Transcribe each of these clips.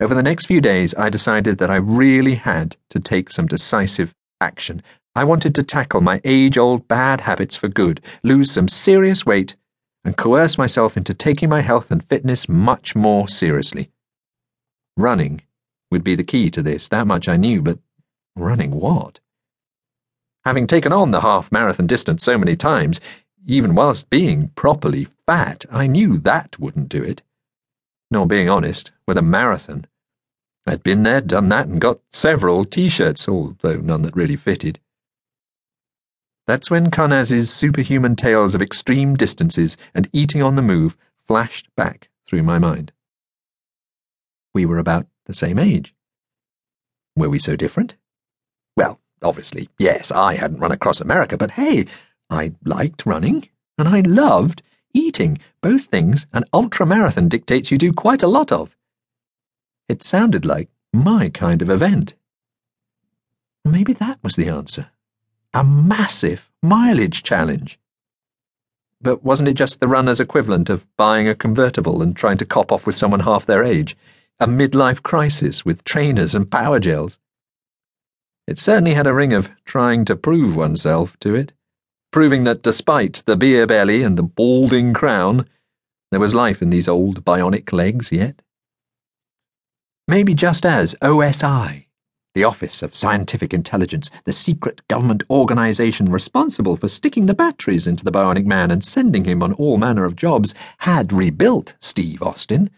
Over the next few days, I decided that I really had to take some decisive action. I wanted to tackle my age old bad habits for good, lose some serious weight, and coerce myself into taking my health and fitness much more seriously. Running would be the key to this, that much I knew, but running what? Having taken on the half marathon distance so many times, even whilst being properly fat, I knew that wouldn't do it. Nor being honest, with a marathon. I'd been there, done that, and got several t shirts, although none that really fitted. That's when Karnazes' superhuman tales of extreme distances and eating on the move flashed back through my mind. We were about the same age. Were we so different? Well, obviously, yes, I hadn't run across America, but hey, I liked running, and I loved eating, both things an ultramarathon dictates you do quite a lot of. It sounded like my kind of event. Maybe that was the answer. A massive mileage challenge. But wasn't it just the runner's equivalent of buying a convertible and trying to cop off with someone half their age? A midlife crisis with trainers and power gels? It certainly had a ring of trying to prove oneself to it proving that despite the beer belly and the balding crown, there was life in these old bionic legs yet. Maybe just as OSI, the Office of Scientific Intelligence, the secret government organization responsible for sticking the batteries into the bionic man and sending him on all manner of jobs, had rebuilt Steve Austin,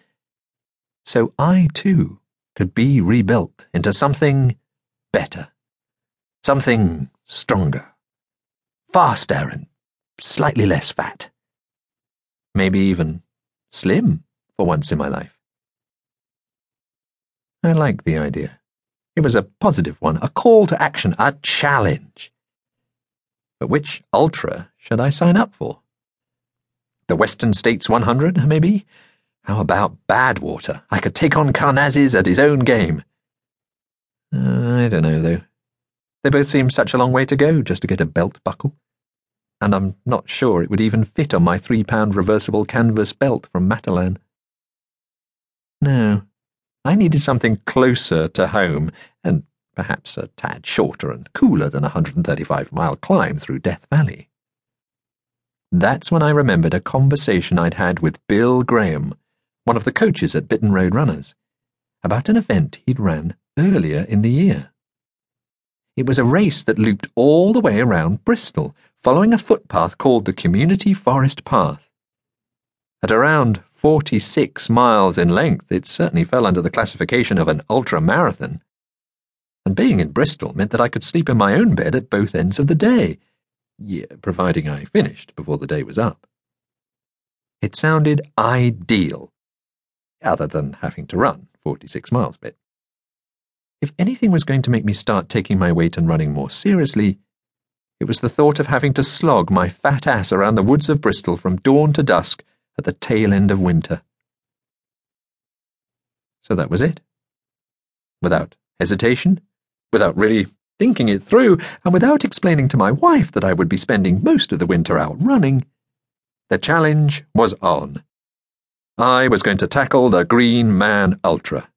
so I too could be rebuilt into something better, something stronger faster and slightly less fat. Maybe even slim for once in my life. I liked the idea. It was a positive one, a call to action, a challenge. But which ultra should I sign up for? The Western States 100, maybe? How about Badwater? I could take on Karnazes at his own game. Uh, I don't know, though. They both seem such a long way to go just to get a belt buckle. And I'm not sure it would even fit on my three pound reversible canvas belt from Matalan. No, I needed something closer to home, and perhaps a tad shorter and cooler than a 135 mile climb through Death Valley. That's when I remembered a conversation I'd had with Bill Graham, one of the coaches at Bitton Road Runners, about an event he'd ran earlier in the year. It was a race that looped all the way around Bristol, following a footpath called the Community Forest Path. At around 46 miles in length, it certainly fell under the classification of an ultra marathon. And being in Bristol meant that I could sleep in my own bed at both ends of the day, yeah, providing I finished before the day was up. It sounded ideal, other than having to run 46 miles bit. If anything was going to make me start taking my weight and running more seriously, it was the thought of having to slog my fat ass around the woods of Bristol from dawn to dusk at the tail end of winter. So that was it. Without hesitation, without really thinking it through, and without explaining to my wife that I would be spending most of the winter out running, the challenge was on. I was going to tackle the Green Man Ultra.